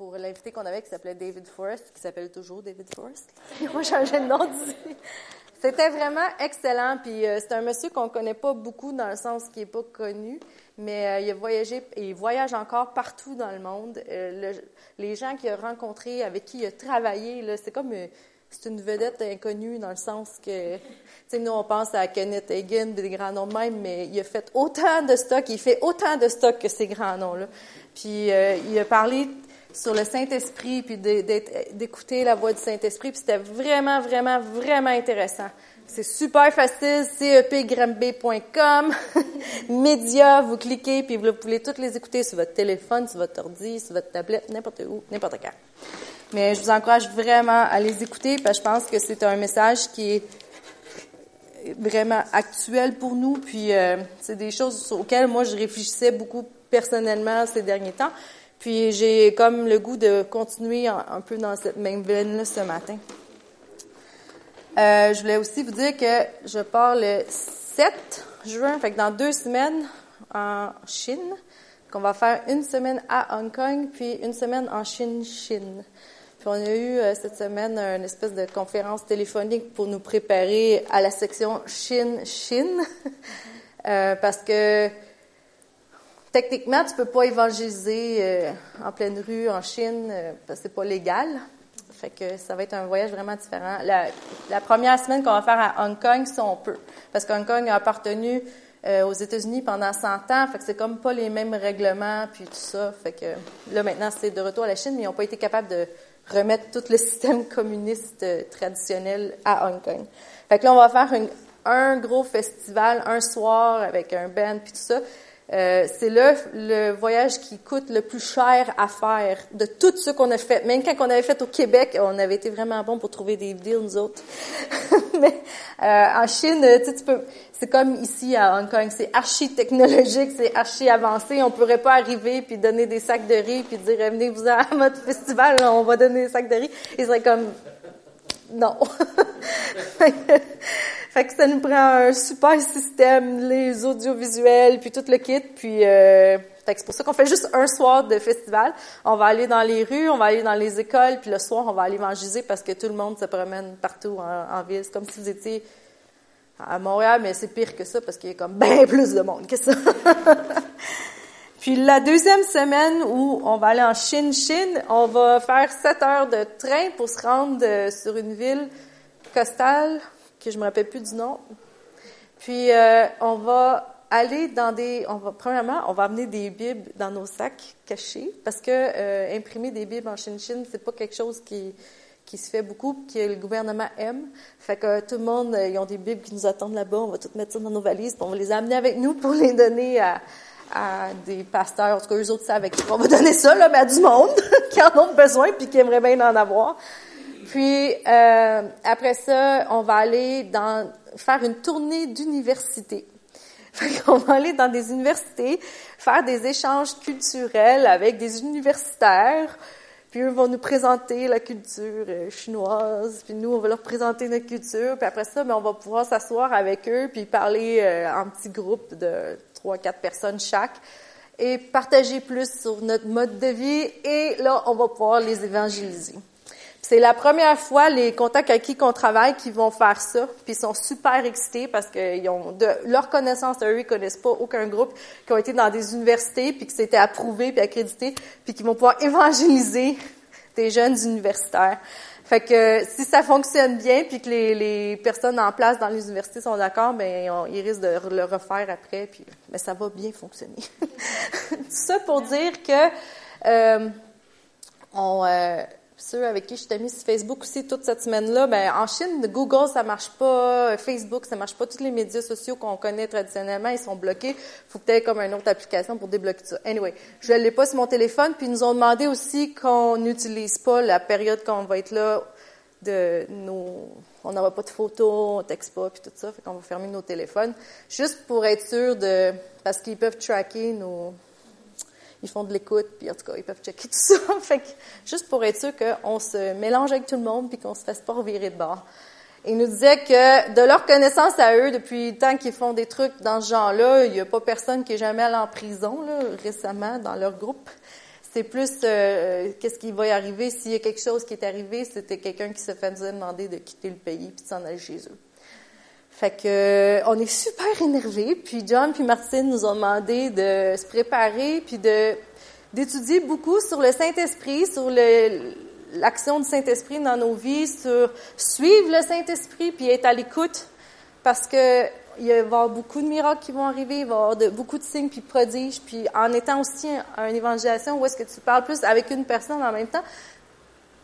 pour l'invité qu'on avait qui s'appelait David Forrest, qui s'appelle toujours David Forrest. Ils ont changé de nom d'ici. C'était vraiment excellent. Puis euh, c'est un monsieur qu'on connaît pas beaucoup dans le sens qu'il est pas connu, mais euh, il a voyagé et il voyage encore partout dans le monde. Euh, les gens qu'il a rencontrés, avec qui il a travaillé, là, c'est comme c'est une vedette inconnue dans le sens que, tu sais, nous on pense à Kenneth Hagin, des grands noms même, mais il a fait autant de stocks, il fait autant de stocks que ces grands noms-là. Puis il a parlé sur le Saint-Esprit, puis d'écouter la voix du Saint-Esprit. Puis c'était vraiment, vraiment, vraiment intéressant. C'est super facile, cepgramb.com, média, vous cliquez, puis vous pouvez toutes les écouter sur votre téléphone, sur votre ordi, sur votre tablette, n'importe où, n'importe quand. Mais je vous encourage vraiment à les écouter, parce que je pense que c'est un message qui est vraiment actuel pour nous, puis euh, c'est des choses auxquelles moi je réfléchissais beaucoup personnellement ces derniers temps. Puis j'ai comme le goût de continuer un, peu dans cette même veine-là ce matin. Euh, je voulais aussi vous dire que je pars le 7 juin, fait que dans deux semaines en Chine, qu'on va faire une semaine à Hong Kong, puis une semaine en Chine, Chine. Puis on a eu euh, cette semaine une espèce de conférence téléphonique pour nous préparer à la section Chine, Chine, euh, parce que Techniquement, tu peux pas évangéliser euh, en pleine rue en Chine euh, parce que c'est pas légal. Fait que ça va être un voyage vraiment différent. La, première semaine qu'on va faire à Hong Kong, si on peut, parce qu'Hong Kong a appartenu euh, aux États-Unis pendant 100 ans, fait que c'est comme pas les mêmes règlements puis tout ça. Fait que là maintenant c'est de retour à la Chine, mais ils n'ont pas été capables de remettre tout le système communiste traditionnel à Hong Kong. Fait que là on va faire un gros festival un soir avec un band puis tout ça. Euh, c'est le, le voyage qui coûte le plus cher à faire de tout ce qu'on a fait. Même quand on avait fait au Québec, on avait été vraiment bon pour trouver des deals, nous autres. Mais euh, en Chine, tu, peux, c'est comme ici à Hong Kong, c'est archi technologique, c'est archi avancé. On pourrait pas arriver puis donner des sacs de riz puis dire venez-vous à notre festival, on va donner des sacs de riz. Et serait comme non. Fait que ça nous prend un super système, les audiovisuels, puis tout le kit. Puis euh, c'est pour ça qu'on fait juste un soir de festival. On va aller dans les rues, on va aller dans les écoles, puis le soir, on va aller évangéliser parce que tout le monde se promène partout en, ville. C'est comme si vous étiez à Montréal, mais c'est pire que ça parce qu'il y a comme bien plus de monde que ça. Puis la deuxième semaine où on va aller en Chine-Chine, on va faire sept heures de train pour se rendre euh, sur une ville costale que je me rappelle plus du nom. Puis euh, on va aller dans des, on va premièrement, on va amener des bibles dans nos sacs cachés parce que euh, imprimer des bibles en Chine-Chine, c'est pas quelque chose qui qui se fait beaucoup, que le gouvernement aime. Fait que tout le monde, euh, ils ont des bibles qui nous attendent là-bas. On va tout mettre ça dans nos valises, puis on va les amener avec nous pour les donner à, à des pasteurs. En tout cas, eux autres savent avec on va donner ça, là, mais à du monde qui en ont besoin puis qui aimerait bien en avoir. Puis euh, après ça, on va aller dans faire une tournée d'université. On va aller dans des universités, faire des échanges culturels avec des universitaires, puis eux vont nous présenter la culture euh, chinoise, puis nous, on va leur présenter notre culture, puis après ça, ben, on va pouvoir s'asseoir avec eux, puis parler euh, en petits groupes de trois, quatre personnes chaque, et partager plus sur notre mode de vie, et là, on va pouvoir les évangéliser. C'est la première fois les contacts avec qui on travaille qui vont faire ça, puis ils sont super excités parce qu'ils ont de leur connaissance, eux, ils connaissent pas aucun groupe qui ont été dans des universités puis qui s'étaient approuvés puis accrédités puis qui vont pouvoir évangéliser des jeunes universitaires. Fait que si ça fonctionne bien puis que les, personnes en place dans les universités sont d'accord, ben ils risquent de le refaire après puis mais ça va bien fonctionner. Tout ça pour dire que euh, on euh, ceux avec qui je t'ai mis sur Facebook aussi toute cette semaine-là, ben en Chine, Google ça marche pas, Facebook ça marche pas, tous les médias sociaux qu'on connaît traditionnellement, ils sont bloqués. Faut que tu comme une autre application pour débloquer ça. Anyway, je l'ai pas sur mon téléphone, puis ils nous ont demandé aussi qu'on n'utilise pas la période qu'on va être là de nos on n'aura pas de photos, on texte pas puis tout ça, fait qu'on va fermer nos téléphones juste pour être sûr de parce qu'ils peuvent tracker nos ils font de l'écoute, puis en tout cas, ils peuvent checker tout ça. fait que, juste pour être sûr qu'on se mélange avec tout le monde, puis qu'on se fasse pas revirer de bord. Ils nous disaient que de leur connaissance à eux, depuis le temps qu'ils font des trucs dans ce genre-là, il n'y a pas personne qui est jamais allé en prison là, récemment dans leur groupe. c'est plus euh, qu'est-ce qui va y arriver? S'il y a quelque chose qui est arrivé, c'était quelqu'un qui se faisait demander de quitter le pays puis de s'en aller chez eux. Fait que on est super énervés, puis John puis Martine nous ont demandé de se préparer puis de d'étudier beaucoup sur le Saint-Esprit, sur l'action du Saint-Esprit dans nos vies, sur suivre le Saint-Esprit puis être à l'écoute parce que il va y avoir beaucoup de miracles qui vont arriver, il va y avoir beaucoup de signes puis de prodiges, puis en étant aussi un, évangélisation où est-ce que tu parles plus avec une personne en même temps,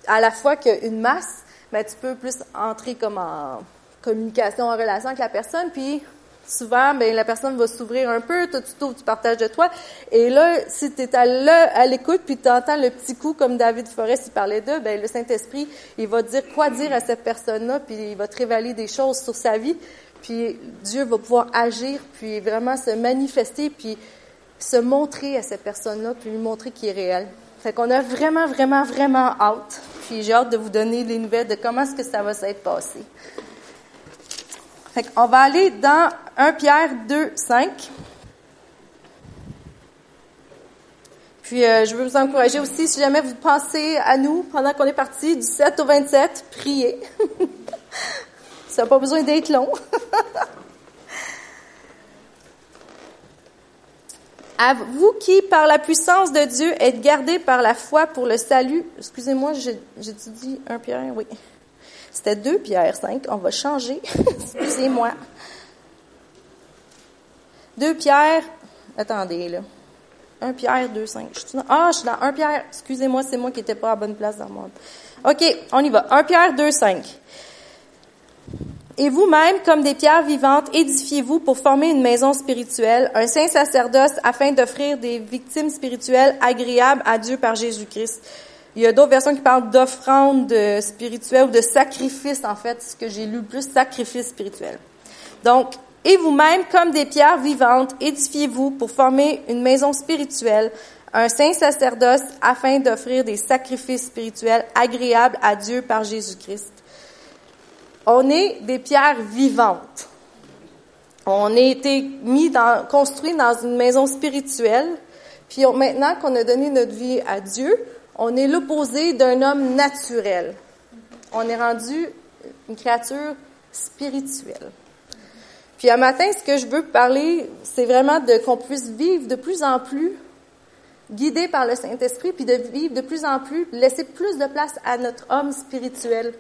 à la fois qu'une masse, mais tu peux plus entrer comme en communication, en relation avec la personne, puis souvent, ben la personne va s'ouvrir un peu, toi tu t'ouvres, tu partages de toi, et là, si tu es là à l'écoute, puis tu entends le petit coup comme David Forest il parlait d'eux, ben le Saint-Esprit, il va dire quoi dire à cette personne-là, puis il va te révéler des choses sur sa vie, puis Dieu va pouvoir agir, puis vraiment se manifester, puis se montrer à cette personne-là, puis lui montrer qu'il est réel. Fait qu'on a vraiment, vraiment, vraiment hâte. Puis j'ai hâte de vous donner les nouvelles de comment est-ce que ça va s'être passé. Fait qu'on va aller dans 1 Pierre 2, 5. Puis euh, je veux vous encourager aussi, si jamais vous pensez à nous pendant qu'on est parti du 7 au 27, priez. Ça n'a pas besoin d'être long. à vous qui, par la puissance de Dieu, êtes gardés par la foi pour le salut. Excusez-moi, j'ai dit un Pierre, oui. C'était deux Pierre 5. On va changer. Excusez-moi. Deux Pierre. Attendez, là. Un Pierre, deux, cinq. Ah, je suis dans un Pierre. Excusez-moi, c'est moi qui n'étais pas à bonne place dans monde. OK, on y va. Un Pierre, deux, cinq. Et vous-même, comme des pierres vivantes, édifiez-vous pour former une maison spirituelle, un saint sacerdoce, afin d'offrir des victimes spirituelles agréables à Dieu par Jésus-Christ. Il y a d'autres versions qui parlent d'offrande spirituelle ou de sacrifice, en fait, ce que j'ai lu plus, sacrifice spirituel. Donc, et vous-même, comme des pierres vivantes, édifiez-vous pour former une maison spirituelle, un saint sacerdoce, afin d'offrir des sacrifices spirituels agréables à Dieu par Jésus-Christ. On est des pierres vivantes. On a été mis dans, construit dans une maison spirituelle. Puis maintenant qu'on a donné notre vie à Dieu, on est l'opposé d'un homme naturel. On est rendu une créature spirituelle. Puis un matin, ce que je veux parler, c'est vraiment de qu'on puisse vivre de plus en plus guidé par le Saint-Esprit, puis de vivre de plus en plus, laisser plus de place à notre homme spirituel.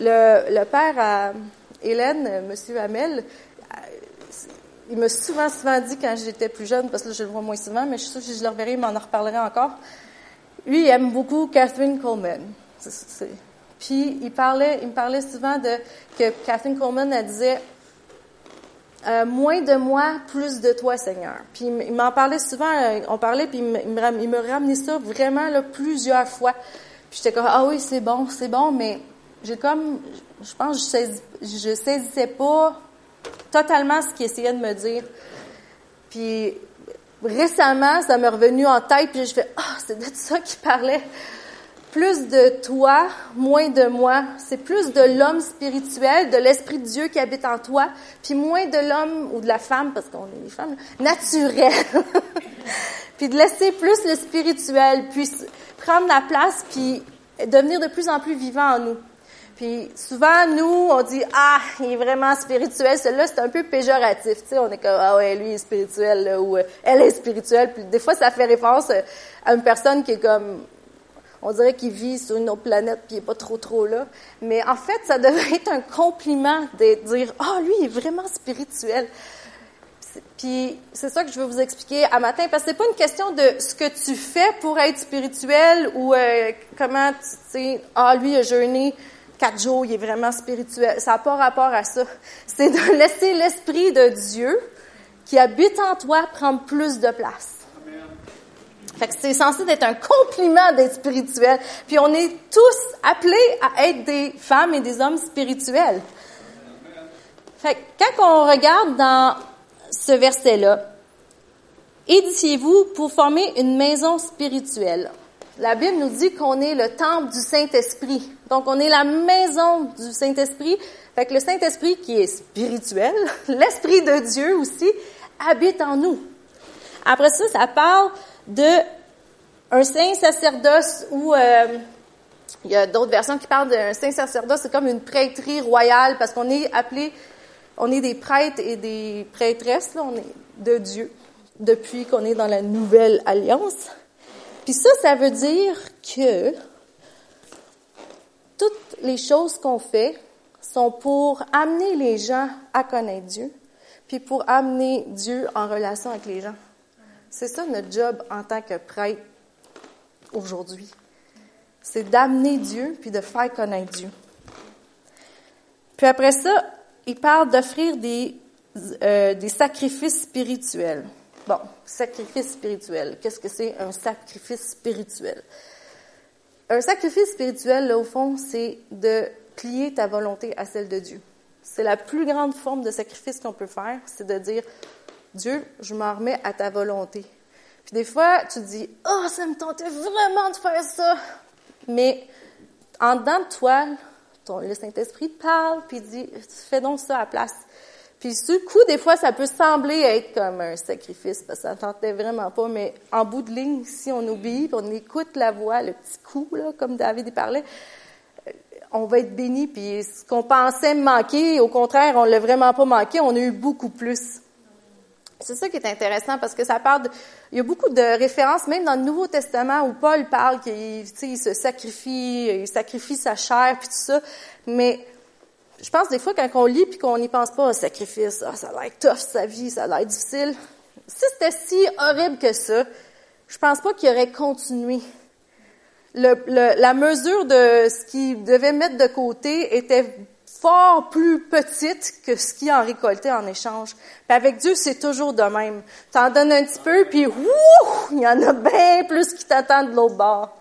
Le, père Hélène, Monsieur Hamel, il m'a souvent, souvent dit quand j'étais plus jeune, parce que là, je le vois moins souvent, mais je suis sûre que je le reverrai, il m'en reparlerai encore. Lui, il aime beaucoup Catherine Coleman. Puis, il parlait, il me parlait souvent de, que Catherine Coleman, elle disait, euh, moins de moi, plus de toi, Seigneur. Puis il m'en parlait souvent, euh, on parlait, puis il me, ramenait ça vraiment là, plusieurs fois. Puis j'étais comme, ah oui, c'est bon, c'est bon, mais j'ai comme, je pense, je, je saisissais pas totalement ce qu'il essayait de me dire. Puis récemment, ça m'est revenu en tête, puis je fais, ah, c'est de ça qu'il parlait. Plus de toi, moins de moi. C'est plus de l'homme spirituel, de l'Esprit de Dieu qui habite en toi, puis moins de l'homme ou de la femme, parce qu'on est des femmes, naturel. puis de laisser plus le spirituel, prendre la place, puis devenir de plus en plus vivant en nous. Puis souvent, nous, on dit Ah, il est vraiment spirituel. Celui-là, c'est un peu péjoratif. Sais, on est comme Ah ouais, lui il est spirituel ou euh, elle est spirituelle. Puis des fois, ça fait référence euh, à une personne qui est comme on dirait qu'il vit sur une autre planète puis il est pas trop trop là. Mais en fait, ça devrait être un compliment de dire Ah, lui, il est vraiment spirituel. Puis c'est ça que je veux vous expliquer à matin, parce que c'est pas une question de ce que tu fais pour être spirituel ou euh, comment tu sais, ah lui il a jeûné quatre jours, il est vraiment spirituel. Ça n'a pas rapport à ça. C'est de laisser l'Esprit de Dieu qui habite en toi prendre plus de place. Fait que c'est censé être un compliment d'être spirituel. Puis on est tous appelés à être des femmes et des hommes spirituels. Fait que quand on regarde dans ce verset-là, édifiez-vous pour former une maison spirituelle. La Bible nous dit qu'on est le temple du Saint-Esprit. Donc, on est la maison du Saint-Esprit. Fait que le Saint-Esprit qui est spirituel, l'Esprit de Dieu aussi, habite en nous. Après ça, ça parle de Un saint sacerdoce ou euh, il y a d'autres versions qui parlent d'un saint sacerdoce, c'est comme une prêtrise royale parce qu'on est appelé, on est des prêtres et des prêtresses, là, on est de Dieu depuis qu'on est dans la nouvelle alliance. Puis ça, ça veut dire que toutes les choses qu'on fait sont pour amener les gens à connaître Dieu, puis pour amener Dieu en relation avec les gens. C'est ça notre job en tant que prêtre aujourd'hui. C'est d'amener Dieu puis de faire connaître Dieu. Puis après ça, il parle d'offrir des, euh, des sacrifices spirituels. Bon, sacrifice spirituel. Qu'est-ce que c'est un sacrifice spirituel? Un sacrifice spirituel, là, au fond, c'est de plier ta volonté à celle de Dieu. C'est la plus grande forme de sacrifice qu'on peut faire, c'est de dire, Dieu, je m'en remets à ta volonté. Puis des fois, tu dis, oh, ça me tentait vraiment de faire ça. Mais en dedans de toi, le Saint-Esprit parle, puis dit, fais donc ça à place. Puis ce coup, des fois, ça peut sembler être comme un sacrifice, parce que ça tentait vraiment pas, mais en bout de ligne, si on obéit, on écoute la voix, le petit coup, là, comme David y parlait, euh, on va être béni, puis ce qu'on pensait manquer, au contraire, on l'a vraiment pas manqué, on a eu beaucoup plus. C'est ça qui est intéressant parce que ça parle de, il y a beaucoup de références, même dans le Nouveau Testament, où Paul parle qu'il il se sacrifie, il sacrifie sa chair, puis tout ça. Mais je pense des fois, quand on lit puis qu'on n'y pense pas, un sacrifice, ah, ça a l'air tough sa vie, ça a l'air difficile. Si c'était si horrible que ça, je pense pas qu'il aurait continué. Le, la mesure de ce qu'il devait mettre de côté était fort plus petite que ce qu'il en récoltait en échange. Puis avec Dieu, c'est toujours de même. T'en donnes un petit peu, puis wouh, il y en a bien plus qui t'attendent de l'autre bord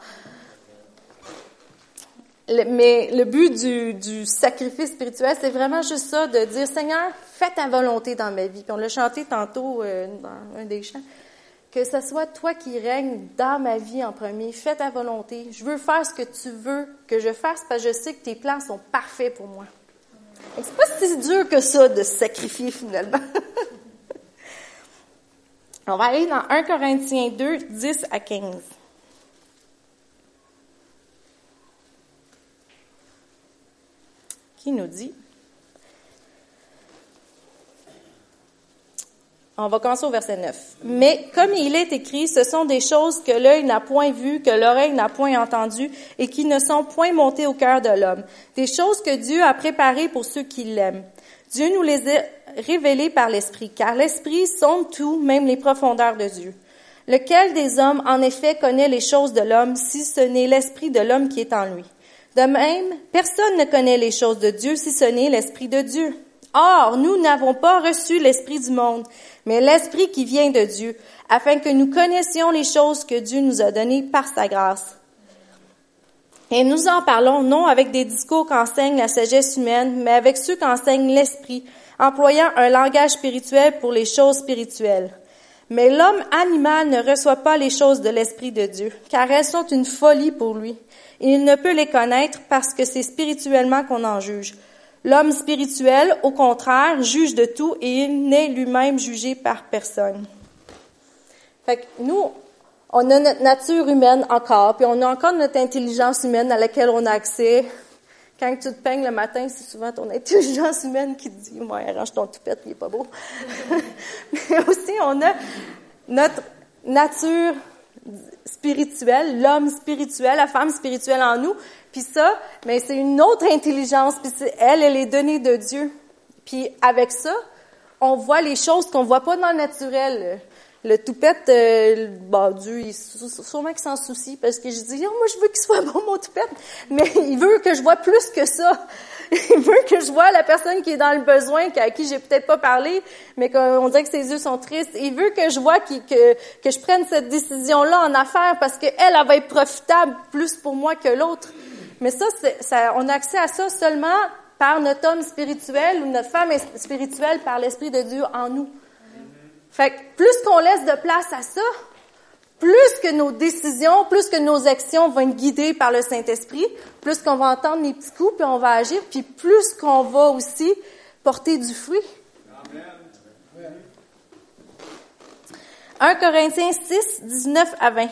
mais le but du, du sacrifice spirituel, c'est vraiment juste ça, de dire, Seigneur, fais ta volonté dans ma vie. Puis on l'a chanté tantôt euh, dans un des chants. Que ce soit toi qui règnes dans ma vie en premier. Fais ta volonté. Je veux faire ce que tu veux que je fasse parce que je sais que tes plans sont parfaits pour moi. C'est pas si dur que ça de sacrifier finalement. on va aller dans 1 Corinthiens 2, 10 à 15. Qui nous dit, On va commencer au verset 9. Mais comme il est écrit, ce sont des choses que l'œil n'a point vues, que l'oreille n'a point entendues et qui ne sont point montées au cœur de l'homme. Des choses que Dieu a préparées pour ceux qui l'aiment. Dieu nous les a révélées par l'Esprit, car l'Esprit sonde tout, même les profondeurs de Dieu. Lequel des hommes, en effet, connaît les choses de l'homme, si ce n'est l'Esprit de l'homme qui est en lui? De même, personne ne connaît les choses de Dieu si ce n'est l'Esprit de Dieu. Or, nous n'avons pas reçu l'Esprit du monde, mais l'Esprit qui vient de Dieu, afin que nous connaissions les choses que Dieu nous a données par sa grâce. Et nous en parlons non avec des discours qu'enseigne la sagesse humaine, mais avec ceux qu'enseigne l'Esprit, employant un langage spirituel pour les choses spirituelles. Mais l'homme animal ne reçoit pas les choses de l'Esprit de Dieu, car elles sont une folie pour lui il ne peut les connaître parce que c'est spirituellement qu'on en juge. L'homme spirituel, au contraire, juge de tout et il n'est lui-même jugé par personne. Fait que nous, on a notre nature humaine encore, puis on a encore notre intelligence humaine à laquelle on a accès. Quand tu te peignes le matin, c'est souvent ton intelligence humaine qui te dit, ouais, arrange ton toupette, il est pas beau. Mais aussi, on a notre nature spirituel, l'homme spirituel, la femme spirituelle en nous. Puis ça, mais c'est une autre intelligence. Puis elle, elle est donnée de Dieu. Puis avec ça, on voit les choses qu'on voit pas dans le naturel. Le toupette, euh, bon, Dieu, il, sûrement qu'il s'en soucie parce que je dis, oh, moi, je veux qu'il soit bon, mon toupette. Mais il veut que je vois plus que ça. Il veut que je vois la personne qui est dans le besoin, à qui j'ai peut-être pas parlé, mais qu'on dirait que ses yeux sont tristes. Il veut que je vois que, que je prenne cette décision-là en affaires parce qu'elle, elle va être profitable plus pour moi que l'autre. Mais ça, ça, on a accès à ça seulement par notre homme spirituel ou notre femme spirituelle par l'Esprit de Dieu en nous. Fait que plus qu'on laisse de place à ça, plus que nos décisions, plus que nos actions vont être guidées par le Saint-Esprit, plus qu'on va entendre les petits coups, puis on va agir, puis plus qu'on va aussi porter du fruit. Amen. 1 Corinthiens 6, 19 à 20.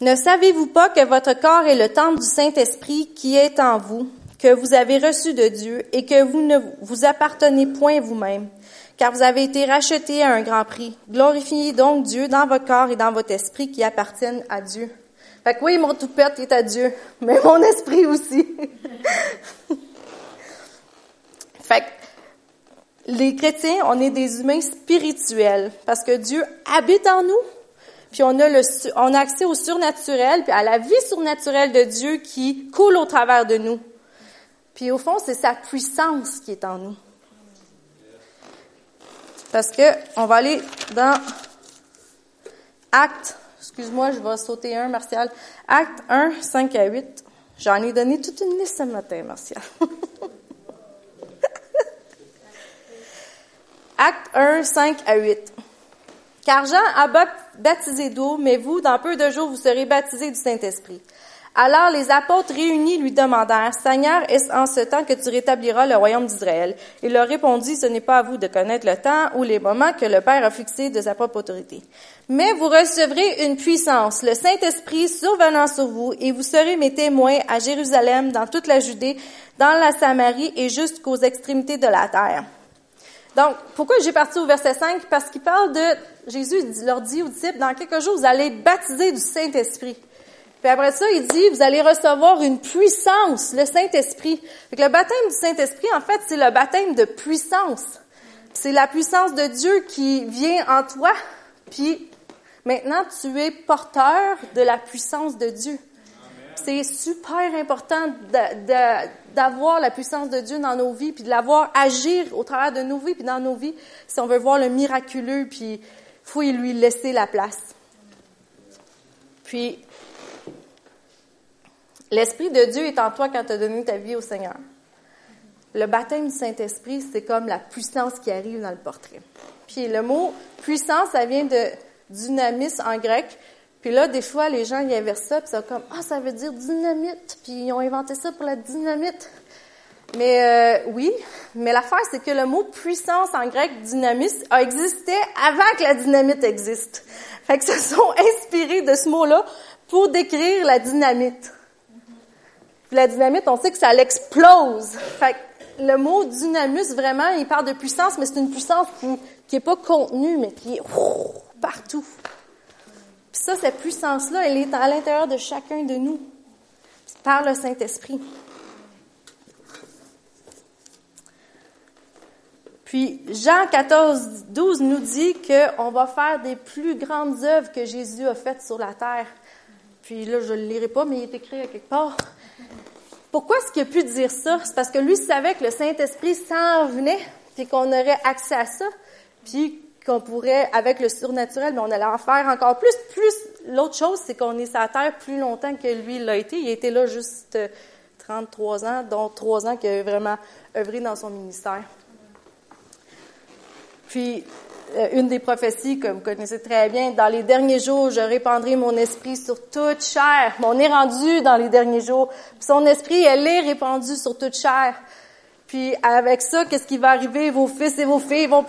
Ne savez-vous pas que votre corps est le temple du Saint-Esprit qui est en vous? Que vous avez reçu de Dieu et que vous ne vous appartenez point vous-même, car vous avez été rachetés à un grand prix. Glorifiez donc Dieu dans votre corps et dans votre esprit qui appartiennent à Dieu. Fait que oui, mon toupette est à Dieu, mais mon esprit aussi. fait que les chrétiens, on est des humains spirituels parce que Dieu habite en nous, puis on a, le, on a accès au surnaturel, puis à la vie surnaturelle de Dieu qui coule au travers de nous. Puis au fond, c'est sa puissance qui est en nous. Parce que on va aller dans Acte, excuse-moi, je vais sauter un, Martial. Acte 1, 5 à 8. J'en ai donné toute une liste ce matin, Martial. Acte 1, 5 à 8. Car Jean a baptisé d'eau, mais vous, dans peu de jours, vous serez baptisés du Saint-Esprit. Alors les apôtres réunis lui demandèrent, Seigneur, est-ce en ce temps que tu rétabliras le royaume d'Israël? Il leur répondit, ce n'est pas à vous de connaître le temps ou les moments que le Père a fixés de sa propre autorité. Mais vous recevrez une puissance, le Saint-Esprit survenant sur vous, et vous serez mes témoins à Jérusalem, dans toute la Judée, dans la Samarie et jusqu'aux extrémités de la terre. Donc, pourquoi j'ai parti au verset 5? Parce qu'il parle de, Jésus leur dit aux disciples, dans quelques jours, vous allez baptiser du Saint-Esprit. Puis après ça, il dit, vous allez recevoir une puissance, le Saint-Esprit. le baptême du Saint-Esprit, en fait, c'est le baptême de puissance. C'est la puissance de Dieu qui vient en toi, puis maintenant, tu es porteur de la puissance de Dieu. C'est super important d'avoir la puissance de Dieu dans nos vies, puis de l'avoir agir au travers de nos vies, puis dans nos vies, si on veut voir le miraculeux, puis faut lui laisser la place. Puis, l'Esprit de Dieu est en toi quand tu as donné ta vie au Seigneur. Le baptême du Saint-Esprit, c'est comme la puissance qui arrive dans le portrait. Puis le mot puissance, ça vient de dynamis en grec, puis là, des fois, les gens y inversent ça, puis c'est comme ah ça veut dire dynamite, puis ils ont inventé ça pour la dynamite. Mais euh, oui, mais l'affaire c'est que le mot puissance en grec dynamis a existé avant que la dynamite existe. Fait que se sont inspirés de ce mot-là pour décrire la dynamite. Puis la dynamite, on sait que ça l'explose. Fait que le mot dynamus, vraiment, il parle de puissance, mais c'est une puissance qui, qui est pas contenue, mais qui est partout ça, cette puissance-là, elle est à l'intérieur de chacun de nous, par le Saint-Esprit. Puis Jean 14, 12 nous dit qu'on va faire des plus grandes œuvres que Jésus a faites sur la terre. Puis là, je ne le lirai pas, mais il est écrit quelque part. Pourquoi est-ce qu'il a pu dire ça? C'est parce que lui savait que le Saint-Esprit s'en venait, puis qu'on aurait accès à ça, puis qu'on pourrait, avec le surnaturel, mais on allait en faire encore plus. Plus l'autre chose, c'est qu'on est sur la terre plus longtemps que lui l'a été. Il était là juste 33 euh, ans, dont 3 ans qu'il a vraiment œuvré dans son ministère. Puis, une des prophéties que vous connaissez très bien, dans les derniers jours, je répandrai mon esprit sur toute chair. on est rendu dans les derniers jours. son esprit, elle est répandue sur toute chair. Puis avec ça, qu'est-ce qui va arriver? Vos fils et vos filles vont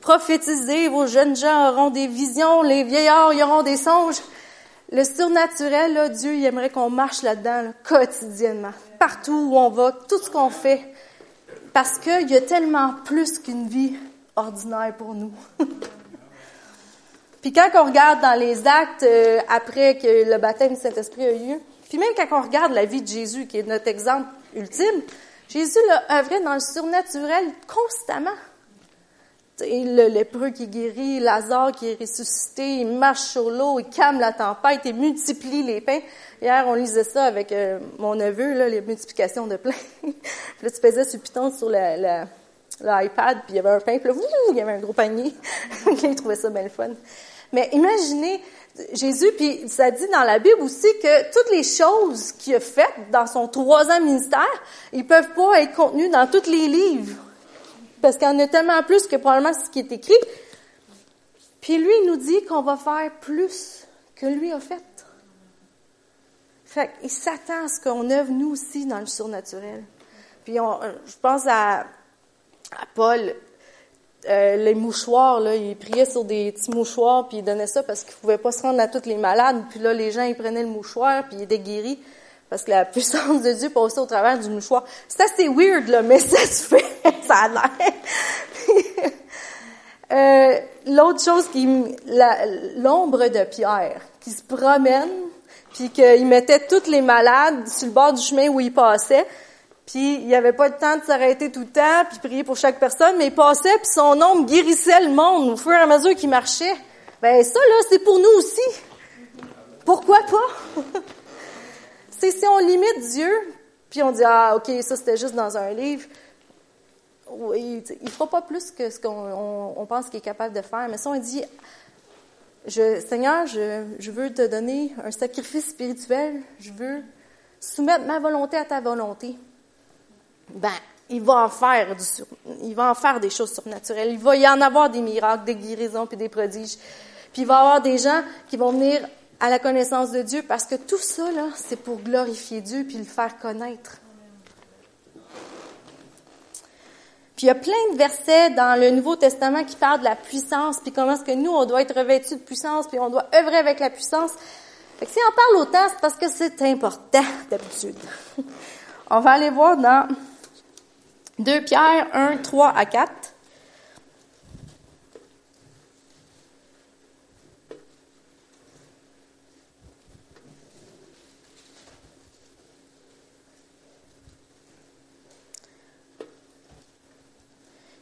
prophétiser, vos jeunes gens auront des visions, les vieillards y auront des songes. Le surnaturel, là, Dieu, il aimerait qu'on marche là-dedans quotidiennement, partout où on va, tout ce qu'on fait, parce qu'il y a tellement plus qu'une vie ordinaire pour nous. puis quand on regarde dans les actes euh, après que le baptême du Saint-Esprit a eu, puis même quand on regarde la vie de Jésus, qui est notre exemple ultime, Jésus l'a œuvré dans le surnaturel constamment le lépreux qui guérit, Lazare qui est ressuscité, il marche sur l'eau, il calme la tempête, il multiplie les pains. Hier, on lisait ça avec euh, mon neveu, là, les multiplications de pains. là, tu faisais sur Python sur l'iPad, puis il y avait un pain, puis là, il y avait un gros panier. il trouvait ça bien le fun. Mais imaginez Jésus, puis ça dit dans la Bible aussi que toutes les choses qu'il a faites dans son trois ans ministère, ils peuvent pas être contenues dans tous les livres parce qu'il y en a tellement plus que probablement ce qui est écrit. Puis lui, il nous dit qu'on va faire plus que lui a fait. Fait qu'il s'attend à ce qu'on œuvre nous aussi dans le surnaturel. Puis on, je pense à Paul. euh, les mouchoirs, là, il priait sur des petits mouchoirs, puis il donnait ça parce qu'il pouvait pas se rendre à toutes les malades. Puis là, les gens, ils prenaient le mouchoir, puis ils étaient guéris. Parce que la puissance de Dieu passait au travers du mouchoir. C'est assez weird, là, mais ça se fait. ça a l'air. euh, L'autre chose qui... L'ombre de Pierre, qui se promène, puis qu'il mettait toutes les malades sur le bord du chemin où il passait. Puis il n'y avait pas le temps de s'arrêter tout le temps, puis prier pour chaque personne, mais il passait, puis son ombre guérissait le monde au fur et à mesure qu'il marchait. Ben ça, là, c'est pour nous aussi. Pourquoi pas? c'est si on limite Dieu, puis on dit, ah, OK, ça c'était juste dans un livre, il ne fera pas plus que ce qu'on pense qu'il est capable de faire. Mais si on dit, Seigneur, je, je veux te donner un sacrifice spirituel, je veux soumettre ma volonté à ta volonté ben, il va en faire il va en faire des choses surnaturelles. Il va y en avoir des miracles, des guérisons puis des prodiges. Puis il va y avoir des gens qui vont venir à la connaissance de Dieu parce que tout ça là, c'est pour glorifier Dieu puis le faire connaître. Puis il y a plein de versets dans le Nouveau Testament qui parlent de la puissance, puis comment est-ce que nous, on doit être revêtus de puissance, puis on doit œuvrer avec la puissance. Fait que si on parle autant, c'est parce que c'est important d'habitude. On va aller voir dans 2 Pierre 1, 3 à 4.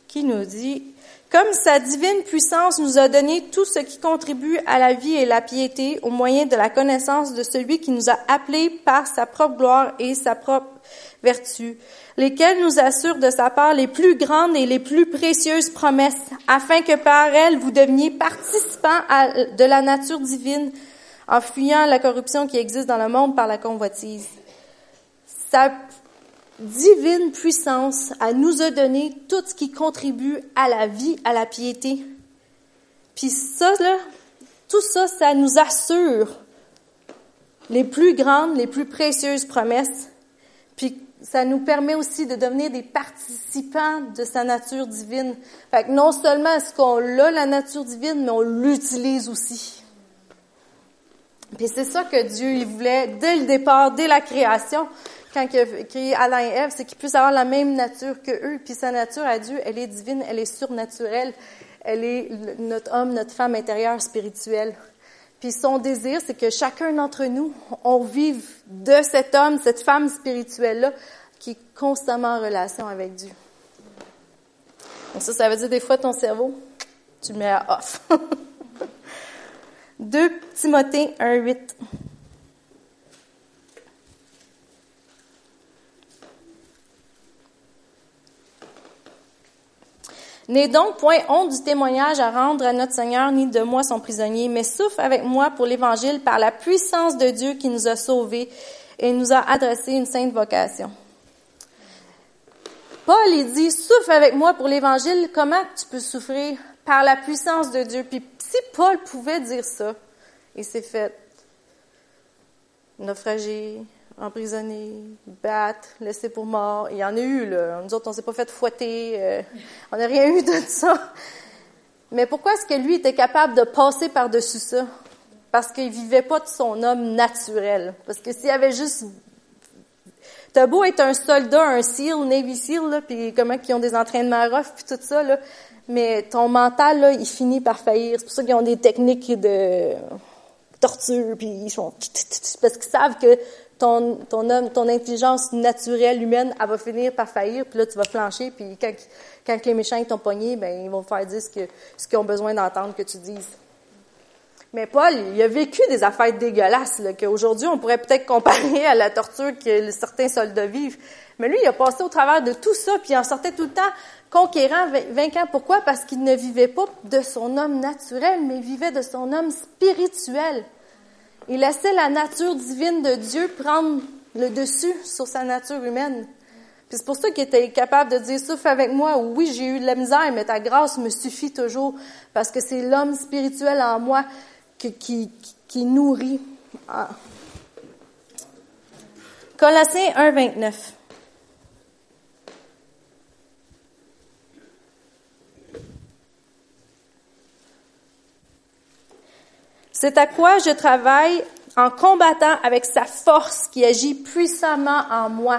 qui nous dit, comme sa divine puissance nous a donné tout ce qui contribue à la vie et la piété au moyen de la connaissance de celui qui nous a appelés par sa propre gloire et sa propre vertu, lesquelles nous assurent de sa part les plus grandes et les plus précieuses promesses, afin que par elles vous deveniez participants de la nature divine, en fuyant la corruption qui existe dans le monde par la convoitise. Sa divine puissance à nous a donné tout ce qui contribue à la vie, à la piété. Puis ça, tout ça, ça nous assure les plus grandes, les plus précieuses promesses. Puis ça nous permet aussi de devenir des participants de sa nature divine. Fait que non seulement est-ce qu'on a la nature divine, mais on l'utilise aussi. Puis c'est ça que Dieu il voulait dès le départ, dès la création, quand il a créé Adam et Ève, c'est qu'ils puissent avoir la même nature que eux. Puis sa nature à Dieu, elle est divine, elle est surnaturelle, elle est notre homme, notre femme intérieure spirituelle. Puis son désir, c'est que chacun d'entre nous, on vive de cet homme, cette femme spirituelle-là, qui est constamment en relation avec Dieu. Donc ça, ça veut dire des fois ton cerveau, tu le mets à off. 2 Timothée 1, 8. N'aie donc point honte du témoignage à rendre à notre Seigneur, ni de moi son prisonnier, mais souffre avec moi pour l'Évangile par la puissance de Dieu qui nous a sauvés et nous a adressé une sainte vocation. Paul, il dit, souffre avec moi pour l'Évangile, comment tu peux souffrir? Par la puissance de Dieu? Puis si Paul pouvait dire ça, il s'est fait naufrager, emprisonné, battre, laissé pour mort. Il y en a eu, là. Nous autres, on s'est pas fait fouetter. Euh, on n'a rien eu de ça. Mais pourquoi est-ce que lui était capable de passer par-dessus ça? Parce qu'il vivait pas de son homme naturel. Parce que s'il avait juste... T'as beau être un soldat, un SEAL, Navy SEAL, là, puis comment qu'ils ont des entraînements rough, puis tout ça, là, mais ton mental, là, il finit par faillir. C'est pour ça qu'ils ont des techniques de torture, puis ils font... Parce qu'ils savent que ton, ton homme, ton intelligence naturelle humaine, elle va finir par faillir, puis là, tu vas flancher, puis quand, quand les méchants t'ont pogné, ben, ils vont faire dire ce, qu'ils ont besoin d'entendre que tu dises. Mais Paul, il a vécu des affaires dégueulasses, qu'aujourd'hui, on pourrait peut-être comparer à la torture que certains soldats vivent. Mais lui, il a passé au travers de tout ça, puis il en sortait tout le temps conquérant, vainquant. Pourquoi? Parce qu'il ne vivait pas de son homme naturel, mais il vivait de son homme spirituel. Il laissait la nature divine de Dieu prendre le dessus sur sa nature humaine. Puis c'est pour ça qu'il était capable de dire, souffle avec moi. Oui, j'ai eu de la misère, mais ta grâce me suffit toujours. Parce que c'est l'homme spirituel en moi qui, qui, qui nourrit. Ah. Colossiens 1, 29. C'est à quoi je travaille en combattant avec sa force qui agit puissamment en moi.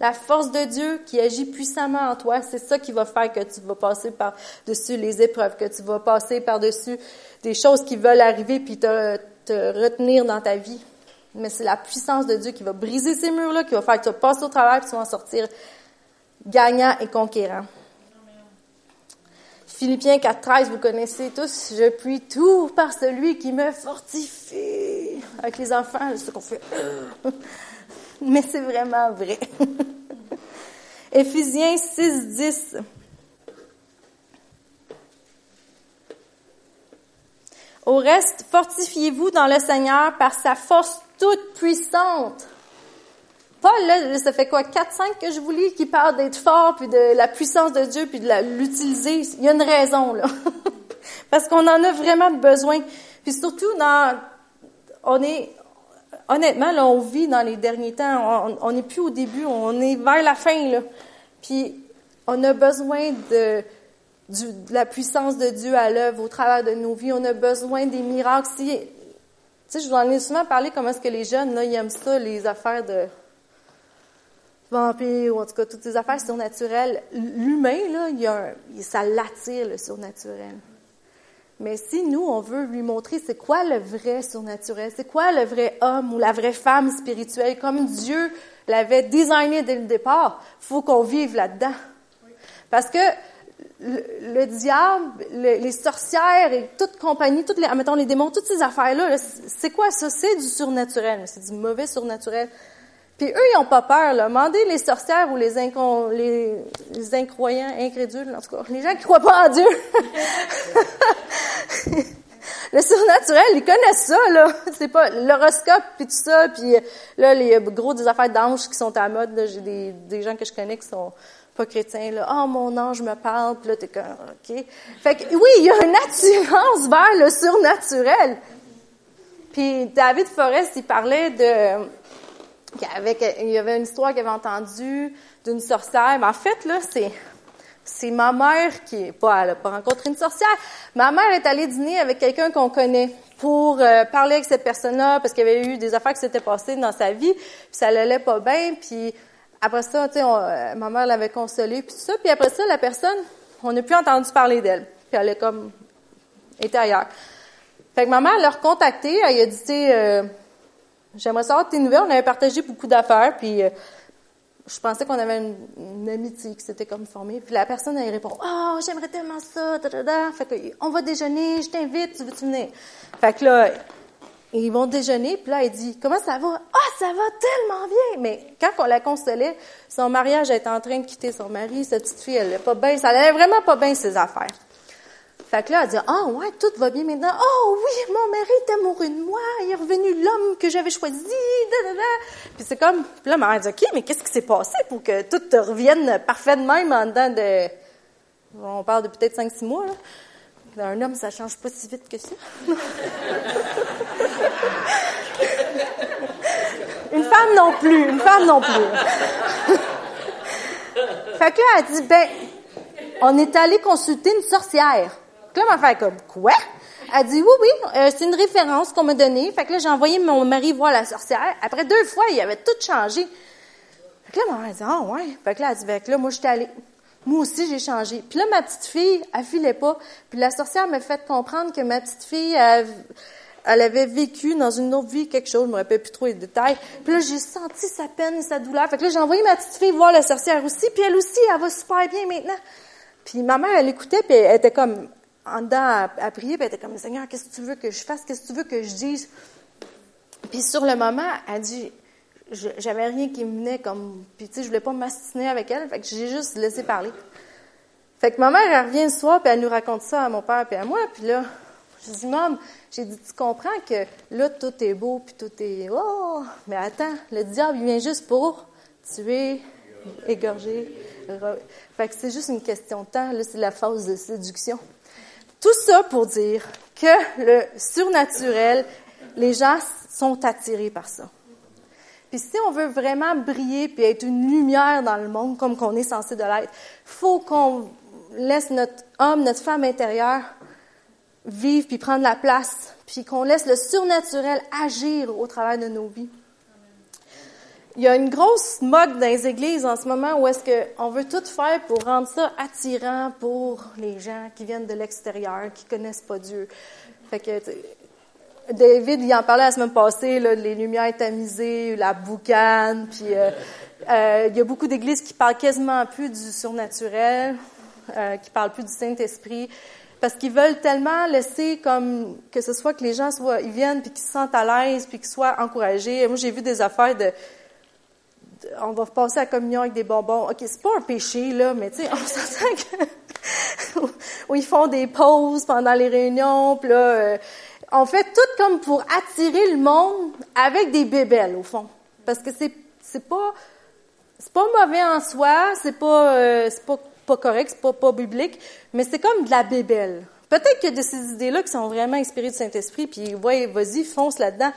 La force de Dieu qui agit puissamment en toi, c'est ça qui va faire que tu vas passer par-dessus les épreuves, que tu vas passer par-dessus des choses qui veulent arriver puis te, te retenir dans ta vie. Mais c'est la puissance de Dieu qui va briser ces murs-là, qui va faire que tu passes au travail et tu vas en sortir gagnant et conquérant. Philippiens 4.13, vous connaissez tous, je puis tout par celui qui me fortifie. Avec les enfants, c'est ce qu'on fait. Mais c'est vraiment vrai. Éphésiens 6.10. Au reste, fortifiez-vous dans le Seigneur par sa force toute puissante. Paul, là, ça fait quoi, 4-5 que je vous lis, qui parle d'être fort, puis de la puissance de Dieu, puis de l'utiliser. Il y a une raison, là. Parce qu'on en a vraiment besoin. Puis surtout, dans, on est, honnêtement, là, on vit dans les derniers temps. On n'est plus au début, on est vers la fin, là. Puis, on a besoin de, de la puissance de Dieu à l'œuvre au travers de nos vies. On a besoin des miracles. Si, tu sais, je vous en ai souvent parlé comment est-ce que les jeunes, là, ils aiment ça, les affaires de vampires, ou en tout cas toutes ces affaires surnaturelles. L'humain, là, il a ça l'attire, le surnaturel. Mais si nous, on veut lui montrer c'est quoi le vrai surnaturel, c'est quoi le vrai homme ou la vraie femme spirituelle, comme Dieu l'avait designé dès le départ, faut qu'on vive là-dedans. Parce que le, diable, les sorcières et toute compagnie, toutes les, mettons les démons, toutes ces affaires-là, c'est quoi ça? C'est du surnaturel, c'est du mauvais surnaturel. Puis eux, ils n'ont pas peur. Là. Mandez les sorcières ou les, les, incroyants, incrédules, en tout cas, les gens qui croient pas en Dieu. le surnaturel, ils connaissent ça, là. C'est pas l'horoscope puis tout ça, puis là, les gros des affaires d'anges qui sont à la mode. J'ai des, des gens que je connais qui sont pas chrétiens, là. Oh, mon ange me parle, puis là, t'es comme, OK. Fait que, oui, il y a une attirance vers le surnaturel. Puis David Forrest, il parlait de il y avait une histoire qu'il avait entendue d'une sorcière. Mais en fait, là, c'est, c'est ma mère qui pas, elle a pas rencontré une sorcière. Ma mère est allée dîner avec quelqu'un qu'on connaît pour euh, parler avec cette personne-là parce qu'il y avait eu des affaires qui s'étaient passées dans sa vie, puis ça allait pas bien, puis après ça, tu sais, euh, ma mère l'avait consolée, puis tout ça, puis après ça, la personne, on n'a plus entendu parler d'elle, puis elle est comme était ailleurs. Fait que ma mère l'a recontactée, elle a dit, tu sais, euh, J'aimerais savoir tes nouvelles. On avait partagé beaucoup d'affaires, puis euh, je pensais qu'on avait une, amitié qui s'était comme formée. Puis la personne, elle répond « Oh, j'aimerais tellement ça, da, da, da. Fait que, on va déjeuner, je t'invite, tu veux-tu venir? » Fait que là, ils vont déjeuner, puis là, elle dit « Comment ça va? »« Ah, oh, ça va tellement bien! » Mais quand on la consolait, son mariage était en train de quitter son mari, sa petite fille, elle allait pas bien, ça allait vraiment pas bien, ses affaires. Fait que là, elle dit, ah oh, ouais, tout va bien maintenant. Oh oui, mon mari est amoureux de moi, il est revenu l'homme que j'avais choisi. Puis c'est comme, puis là, ma mère dit, OK, mais qu'est-ce qui s'est passé pour que tout revienne parfait de même en dedans de, on parle de peut-être 5-6 mois. Un homme, ça change pas si vite que ça. une femme non plus, une femme non plus. fait que là, elle dit, ben, on est allé consulter une sorcière. Là, m'a fait comme, quoi? Elle dit, oui, oui, euh, c'est une référence qu'on m'a donnée. Fait que là, j'ai envoyé mon mari voir la sorcière. Après deux fois, il avait tout changé. Fait que là, m'a dit, ah, ouais. Fait que là, elle dit, fait que là, moi, j'étais allée. Moi aussi, j'ai changé. Puis là, ma petite fille, elle filait pas. Puis la sorcière m'a fait comprendre que ma petite fille, elle, avait vécu dans une autre vie quelque chose, je me rappelle plus trop les détails. Puis là, j'ai senti sa peine et sa douleur. Fait que là, j'ai envoyé ma petite fille voir la sorcière aussi. Puis elle aussi, elle va super bien maintenant. Puis ma mère, elle écoutait, puis elle était comme, en dedans à, prier, puis elle était comme, Seigneur, qu'est-ce que tu veux que je fasse? Qu'est-ce que tu veux que je dise? Puis sur le moment, elle dit, j'avais rien qui me venait comme, puis tu sais, je voulais pas m'astiner avec elle, fait que j'ai juste laissé parler. Fait que ma mère, elle revient le soir, puis elle nous raconte ça à mon père puis à moi, puis là, je dis, maman, j'ai dit, tu comprends que là, tout est beau, puis tout est, oh, mais attends, le diable, il vient juste pour tuer, égorger. Fait que c'est juste une question de temps, là, c'est la phase de séduction. Tout ça pour dire que le surnaturel, les gens sont attirés par ça. Puis si on veut vraiment briller puis être une lumière dans le monde comme qu'on est censé de l'être, faut qu'on laisse notre homme, notre femme intérieure vivre puis prendre la place, puis qu'on laisse le surnaturel agir au travers de nos vies. Il y a une grosse mode dans les églises en ce moment où est-ce qu'on veut tout faire pour rendre ça attirant pour les gens qui viennent de l'extérieur, qui connaissent pas Dieu. Fait que David, il en parlait la semaine passée, là, les lumières tamisées, la boucane, puis euh, euh, il y a beaucoup d'églises qui parlent quasiment plus du surnaturel, euh, qui parlent plus du Saint-Esprit, parce qu'ils veulent tellement laisser comme que ce soit que les gens soient, ils viennent puis qu'ils se sentent à l'aise puis qu'ils soient encouragés. Moi, j'ai vu des affaires de on va passer à la communion avec des bonbons. OK, c'est pas un péché, là, mais tu sais, on s'entend que... où ils font des pauses pendant les réunions, puis là, euh, on fait tout comme pour attirer le monde avec des bébelles, au fond. Parce que c'est, c'est pas... C'est pas mauvais en soi, c'est pas, euh, c'est pas, pas correct, c'est pas, pas biblique, mais c'est comme de la bébelle. Peut-être qu'il y a de ces idées-là qui sont vraiment inspirées du Saint-Esprit, puis ouais, vas-y, fonce là-dedans.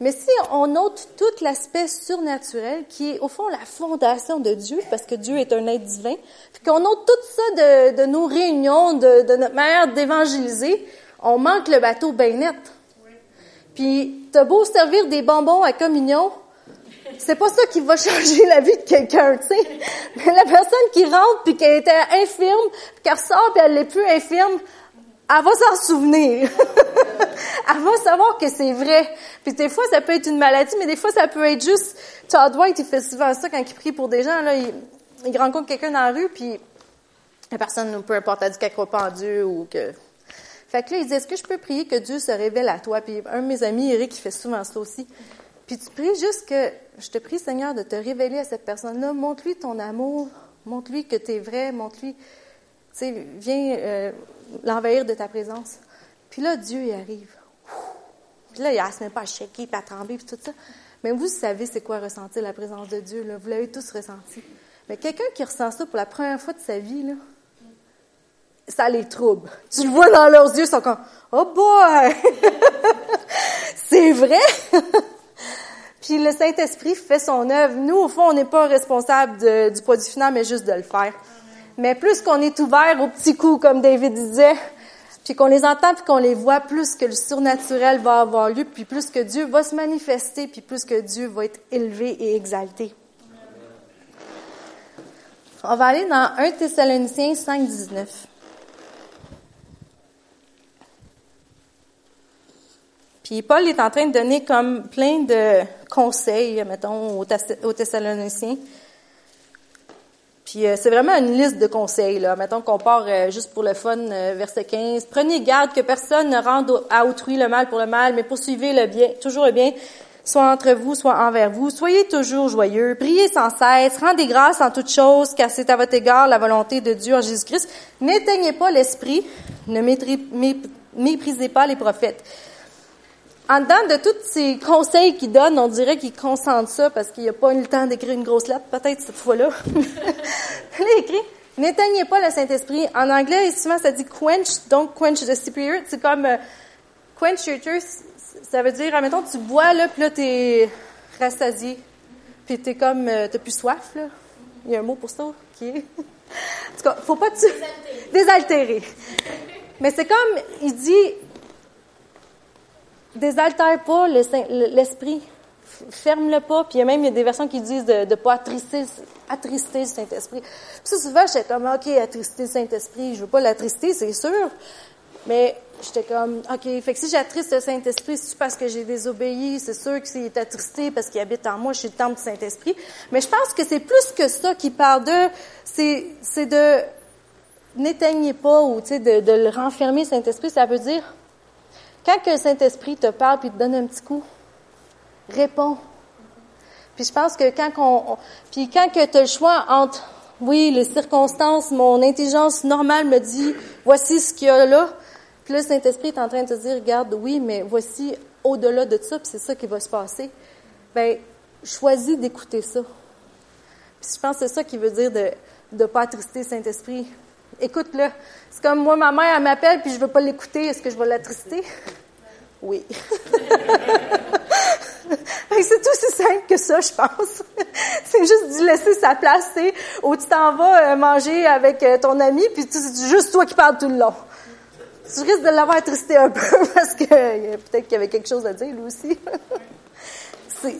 Mais si on note tout l'aspect surnaturel qui est au fond la fondation de Dieu, parce que Dieu est un être divin, puis qu'on note tout ça de, de nos réunions, de, de, notre manière d'évangéliser, on manque le bateau bien net. Puis t'as beau servir des bonbons à communion, c'est pas ça qui va changer la vie de quelqu'un, tu sais. Mais la personne qui rentre puis qui était infirme, puis qui ressort puis elle n'est plus infirme, elle va s'en souvenir. elle va savoir que c'est vrai. Puis des fois, ça peut être une maladie, mais des fois, ça peut être juste... Todd White, il fait souvent ça quand il prie pour des gens. Là, il, il rencontre quelqu'un dans la rue, puis la personne, peu importe, a dit qu'elle croit pas en Dieu ou que... Fait que là, il dit, est-ce que je peux prier que Dieu se révèle à toi? Puis un de mes amis, Eric, il fait souvent ça aussi. Puis tu pries juste que, je te prie, Seigneur, de te révéler à cette personne-là. Montre-lui ton amour. Montre-lui que tu es vrai. Montre-lui, tu sais, viens... Euh, l'envahir de ta présence. Puis là, Dieu y arrive. Puis là, il ne se pas à shaker, puis à trembler, puis tout ça. Mais vous savez c'est quoi ressentir la présence de Dieu, là. Vous l'avez tous ressenti. Mais quelqu'un qui ressent ça pour la première fois de sa vie, là, ça les trouble. Tu le vois dans leurs yeux, ils sont comme, oh boy! c'est vrai! Puis le Saint-Esprit fait son œuvre. Nous, au fond, on n'est pas responsable du produit final, mais juste de le faire. Mais plus qu'on est ouvert aux petits coups, comme David disait, puis qu'on les entend puis qu'on les voit, plus que le surnaturel va avoir lieu, puis plus que Dieu va se manifester, puis plus que Dieu va être élevé et exalté. On va aller dans 1 Thessaloniciens 5, 19. Puis Paul est en train de donner comme plein de conseils, mettons, aux Thessaloniciens. Puis euh, c'est vraiment une liste de conseils. Là. Mettons qu'on part euh, juste pour le fun, euh, verset 15. Prenez garde que personne ne rende à autrui le mal pour le mal, mais poursuivez le bien, toujours le bien, soit entre vous, soit envers vous. Soyez toujours joyeux, priez sans cesse, rendez grâce en toutes choses, car c'est à votre égard la volonté de Dieu en Jésus-Christ. N'éteignez pas l'esprit, ne méprisez pas les prophètes en dedans de tous ces conseils qu'il donne, on dirait qu'il consente ça parce qu'il n'a pas eu le temps d'écrire une grosse lettre, peut-être cette fois-là. il a écrit N'éteignez pas le Saint-Esprit. En anglais, souvent, ça dit quench, donc quench the spirit. C'est comme euh, quench your thirst. Ça veut dire, admettons, tu bois, là, puis là, t'es rassasié. Puis t'es comme, euh, t'as plus soif, là. Il y a un mot pour ça, qui est... en tout cas, faut pas tu... Désaltérer. Désaltérer. Mais c'est comme, il dit, désaltère pas l'esprit. Ferme-le pas. Puis il y a même il y a des versions qui disent de ne pas attrister, attrister le Saint-Esprit. Puis ça, souvent, j'étais comme, OK, attrister le Saint-Esprit. Je veux pas l'attrister, c'est sûr. Mais j'étais comme, OK, fait que si j'attriste le Saint-Esprit, c'est parce que j'ai désobéi? C'est sûr qu'il est attristé parce qu'il habite en moi. Je suis le temple du Saint-Esprit. Mais je pense que c'est plus que ça qui parle de, c'est de, n'éteignez pas ou, tu sais, de, de le renfermer, Saint-Esprit. Ça veut dire, quand le Saint-Esprit te parle puis te donne un petit coup, réponds. Puis je pense que quand on, puis quand que tu le choix entre oui, les circonstances, mon intelligence normale me dit voici ce qu'il y a là. Puis le Saint-Esprit est en train de te dire regarde, oui, mais voici au-delà de ça, puis c'est ça qui va se passer. Ben, choisis d'écouter ça. Puis je pense que c'est ça qui veut dire de ne pas attrister Saint-Esprit. Écoute-le. C'est comme moi, ma mère, elle m'appelle, puis je veux pas l'écouter. Est-ce que je vais l'attrister? Oui. c'est tout aussi simple que ça, je pense. c'est juste de laisser sa place, tu Où tu t'en vas euh, manger avec euh, ton ami, puis c'est juste toi qui parles tout le long. tu risques de l'avoir tristé un peu parce que peut-être qu'il y avait quelque chose à dire lui aussi.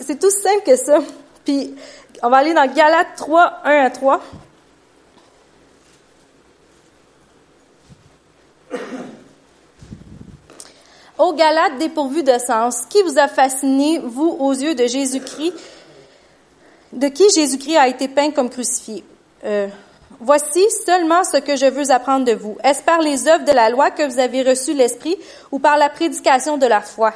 c'est tout simple que ça. Puis, on va aller dans Galates 3, 1 à 3. Ô Galates dépourvu de sens, qui vous a fasciné, vous, aux yeux de Jésus-Christ, de qui Jésus-Christ a été peint comme crucifié? Euh, Voici seulement ce que je veux apprendre de vous. Est-ce par les œuvres de la loi que vous avez reçu l'Esprit ou par la prédication de la foi?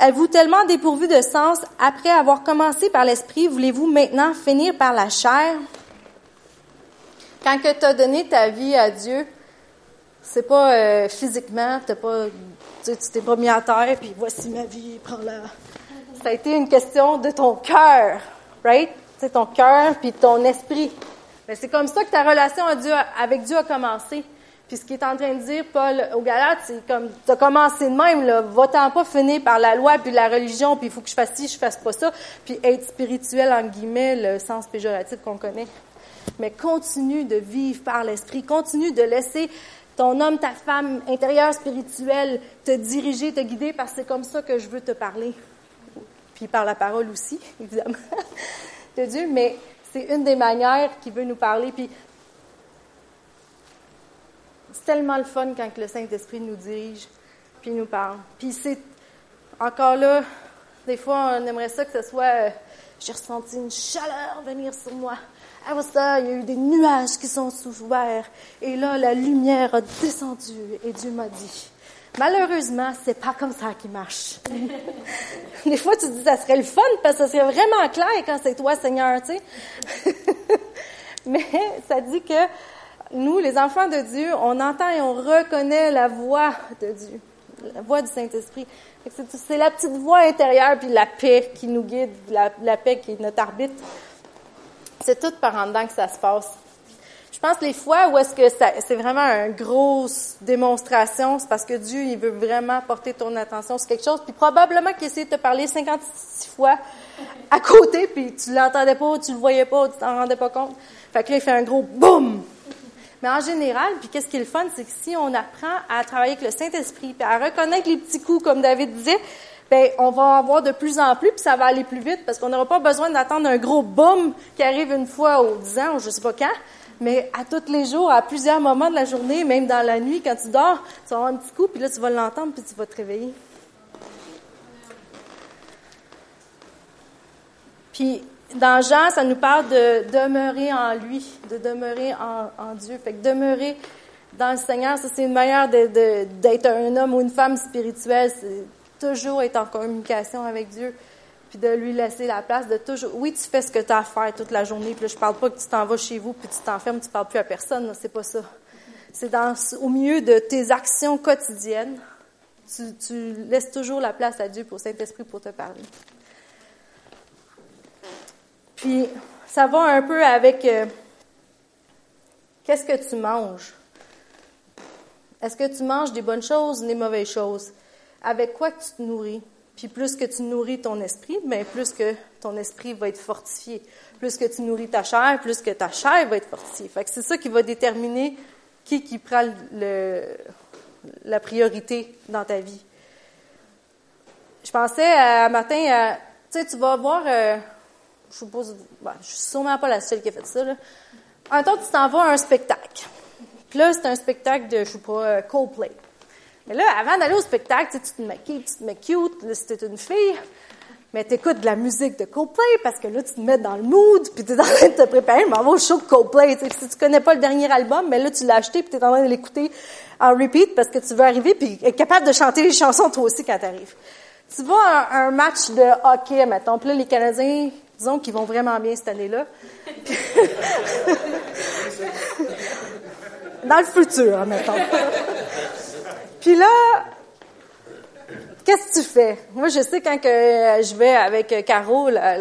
Êtes-vous tellement dépourvu de sens après avoir commencé par l'Esprit, voulez-vous maintenant finir par la chair? Quand que tu as donné ta vie à Dieu, c'est pas euh, physiquement, t'as pas, tu t'es pas mis à terre, puis voici ma vie, prends-la. Ça a été une question de ton cœur, right? C'est ton cœur puis ton esprit. Mais c'est comme ça que ta relation avec Dieu a commencé. Puis ce qu'il est en train de dire, Paul, au Galates, c'est comme, t'as commencé de même, là. Va-t'en pas finir par la loi puis la religion, puis il faut que je fasse ci, je fasse pas ça. Puis être spirituel, en guillemets, le sens péjoratif qu'on connaît. Mais continue de vivre par l'esprit. Continue de laisser ton homme, ta femme intérieure spirituelle te diriger, te guider, parce que c'est comme ça que je veux te parler. Puis par la parole aussi, évidemment, de Dieu. Mais c'est une des manières qu'il veut nous parler. Puis c'est tellement le fun quand le Saint-Esprit nous dirige, puis nous parle. Puis c'est encore là, des fois, on aimerait ça que ce soit, euh, j'ai ressenti une chaleur venir sur moi. Ça, il y a eu des nuages qui sont ouverts. Et là, la lumière a descendu et Dieu m'a dit, Malheureusement, c'est pas comme ça qui marche. Des fois, tu te dis, ça serait le fun parce que ça serait vraiment clair quand c'est toi, Seigneur, tu sais. Mais ça dit que nous, les enfants de Dieu, on entend et on reconnaît la voix de Dieu, la voix du Saint-Esprit. C'est la petite voix intérieure puis la paix qui nous guide, la, la paix qui est notre arbitre. C'est tout par en dedans que ça se passe. Je pense les fois où est-ce que c'est vraiment une grosse démonstration, c'est parce que Dieu, il veut vraiment porter ton attention sur quelque chose, puis probablement qu'il essaie de te parler 56 fois à côté, puis tu l'entendais pas, tu le voyais pas, tu t'en rendais pas compte. Fait que là, il fait un gros boum! Mais en général, puis qu'est-ce qui est le fun, c'est que si on apprend à travailler avec le Saint-Esprit, puis à reconnaître les petits coups, comme David disait, ben on va en avoir de plus en plus, puis ça va aller plus vite, parce qu'on n'aura pas besoin d'attendre un gros boum qui arrive une fois aux 10 ans, ou je sais pas quand, mais à tous les jours, à plusieurs moments de la journée, même dans la nuit, quand tu dors, tu vas avoir un petit coup, puis là, tu vas l'entendre, puis tu vas te réveiller. Puis, dans Jean, ça nous parle de demeurer en lui, de demeurer en, Dieu. Fait que demeurer dans le Seigneur, ça, c'est une manière d'être un homme ou une femme spirituelle. Toujours être en communication avec Dieu puis de lui laisser la place de toujours. Oui, tu fais ce que tu as à faire toute la journée, puis là, je parle pas que tu t'en vas chez vous, puis tu t'enfermes, tu parles plus à personne, c'est pas ça. C'est dans au milieu de tes actions quotidiennes, tu, tu laisses toujours la place à Dieu pour Saint-Esprit pour te parler. Puis, ça va un peu avec euh, qu'est-ce que tu manges? Est-ce que tu manges des bonnes choses ou des mauvaises choses? Avec quoi tu te nourris? Puis plus que tu nourris ton esprit, mais plus que ton esprit va être fortifié. Plus que tu nourris ta chair, plus que ta chair va être fortifiée. Fait que c'est ça qui va déterminer qui qui prend le, la priorité dans ta vie. Je pensais à, matin, à, tu sais, tu vas voir, euh, je suppose, ben, je suis sûrement pas la seule qui a fait ça, là. Un temps, tu t'en vas à un spectacle. Puis là, c'est un spectacle de, je sais pas, euh, Coldplay. Mais là, avant d'aller au spectacle, tu te maquilles, tu te mets cute, là, si t'es une fille, mais t'écoutes de la musique de Coldplay parce que là, tu te mets dans le mood, puis t'es en train de te préparer, mais on va au show de Coldplay. Si tu connais pas le dernier album, mais là, tu l'as acheté, puis t'es en train de l'écouter en repeat parce que tu veux arriver, puis être capable de chanter les chansons toi aussi quand t'arrives. Tu vas à un match de hockey, mettons, puis là, les Canadiens, disons qu'ils vont vraiment bien cette année-là. dans le futur, mettons. Puis là, qu'est-ce que tu fais? Moi, je sais quand que je vais avec Caro, la,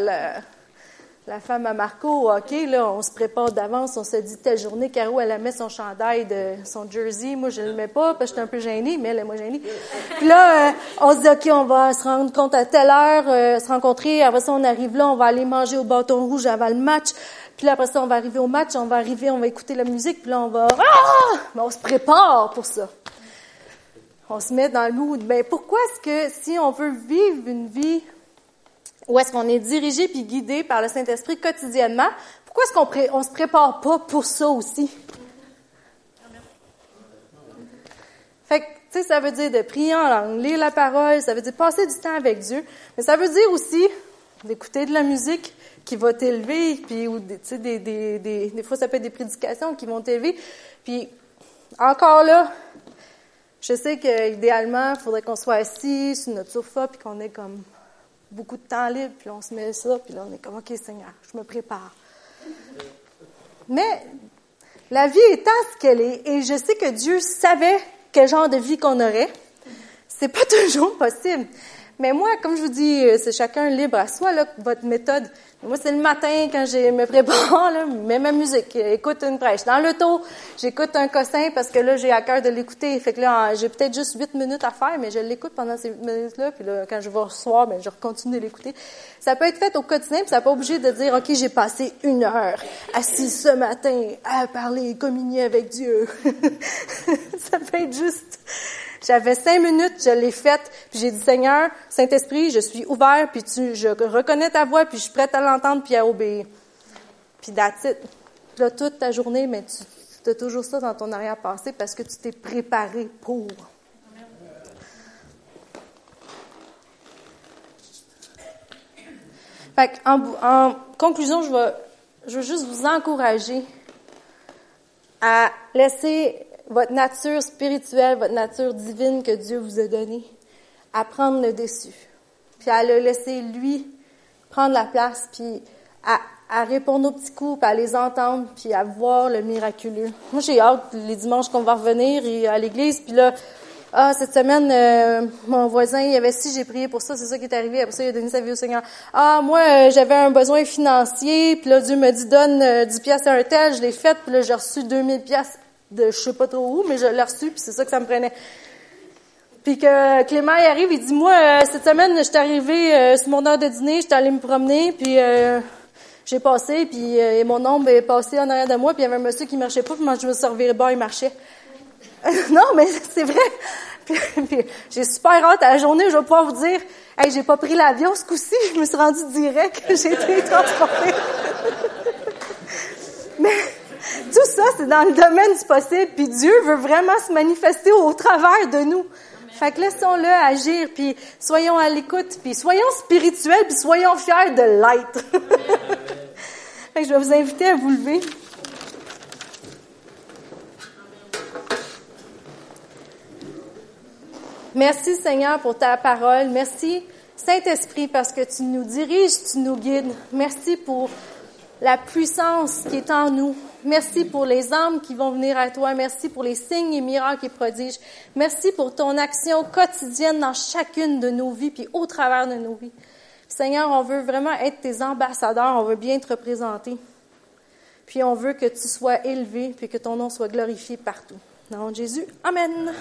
la, femme à Marco, OK, là, on se prépare d'avance, on se dit telle journée, Caro, elle met son chandail de son jersey. Moi, je le mets pas parce que je un peu gênée, mais elle est moins gênée. Puis là, euh, on se dit, OK, on va se rendre compte à telle heure, euh, se rencontrer. Après ça, on arrive là, on va aller manger au bâton rouge avant le match. Puis là, après ça, on va arriver au match, on va arriver, on va écouter la musique, puis là, on va... Ah! Mais on se prépare pour ça. On se met dans le mood. Ben, pourquoi est-ce que si on veut vivre une vie où est-ce qu'on est dirigé puis guidé par le Saint-Esprit quotidiennement, pourquoi est-ce qu'on ne se prépare pas pour ça aussi? Fait que, tu sais, ça veut dire de prier en langue, lire la parole, ça veut dire passer du temps avec Dieu, mais ça veut dire aussi d'écouter de la musique qui va t'élever, puis, ou, tu sais, des, des, des, des fois, ça peut être des prédications qui vont t'élever. Puis, encore là, je sais qu'idéalement, il faudrait qu'on soit assis sur notre sofa, puis qu'on ait comme beaucoup de temps libre, puis on se met ça, puis là, on est comme, OK, Seigneur, je me prépare. Mais la vie étant ce qu'elle est, et je sais que Dieu savait quel genre de vie qu'on aurait, c'est pas toujours possible. Mais moi, comme je vous dis, euh, c'est chacun libre à soi, là, votre méthode. Moi, c'est le matin quand je me prépare, là, mets ma musique, écoute une prêche. Dans l'auto, j'écoute un cossin parce que là, j'ai à cœur de l'écouter. Fait que là, j'ai peut-être juste huit minutes à faire, mais je l'écoute pendant ces minutes-là. Puis là, quand je vais recevoir, ben, je continue de l'écouter. Ça peut être fait au quotidien, puis ça n'est pas obligé de dire, OK, j'ai passé une heure assis ce matin à parler, communier avec Dieu. ça peut être juste j'avais cinq minutes, je l'ai faite, puis j'ai dit, Seigneur, Saint-Esprit, je suis ouvert, puis tu, je reconnais ta voix, puis je suis prête à l'entendre, puis à obéir. Puis that's Là, toute ta journée, mais tu, as toujours ça dans ton arrière-passé parce que tu t'es préparé pour. Fait en, en conclusion, je vais, je veux juste vous encourager à laisser votre nature spirituelle, votre nature divine que Dieu vous a donnée, à prendre le dessus, puis à le laisser lui prendre la place, puis à, à répondre aux petits coups, puis à les entendre, puis à voir le miraculeux. Moi, j'ai hâte les dimanches qu'on va revenir à l'église, puis là, ah, cette semaine, euh, mon voisin, il y avait si j'ai prié pour ça, c'est ça qui est arrivé. Après ça, il a donné sa vie au Seigneur. Ah, moi, euh, j'avais un besoin financier, puis là, Dieu me dit, donne euh, 10 pièces à un tel, je l'ai fait, puis là, j'ai reçu 2000 pièces de je sais pas trop où, mais je l'ai reçu, puis c'est ça que ça me prenait. Puis que Clément il arrive, il dit moi euh, cette semaine je suis arrivé euh, sur mon heure de dîner, j'étais allé me promener, puis euh, j'ai passé, puis et mon ombre est passé en arrière de moi, puis il y avait un monsieur qui marchait pas, puis moi je me reviré bas, il marchait. non, mais c'est vrai. Puis, j'ai super hâte à la journée, je vais pouvoir vous dire, hey, j'ai pas pris l'avion ce coup-ci, je me suis rendu direct, j'ai été transportée. mais tout ça, c'est dans le domaine du possible, puis Dieu veut vraiment se manifester au travers de nous. Fait que laissons-le agir, puis soyons à l'écoute, puis soyons spirituels, puis soyons fiers de l'être. fait que je vais vous inviter à vous lever. Merci Seigneur pour ta parole. Merci Saint-Esprit parce que tu nous diriges, tu nous guides. Merci pour la puissance qui est en nous. Merci pour les âmes qui vont venir à toi. Merci pour les signes et miracles et prodiges. Merci pour ton action quotidienne dans chacune de nos vies puis au travers de nos vies. Seigneur, on veut vraiment être tes ambassadeurs. On veut bien te représenter. Puis on veut que tu sois élevé puis que ton nom soit glorifié partout. Dans Jésus. Amen.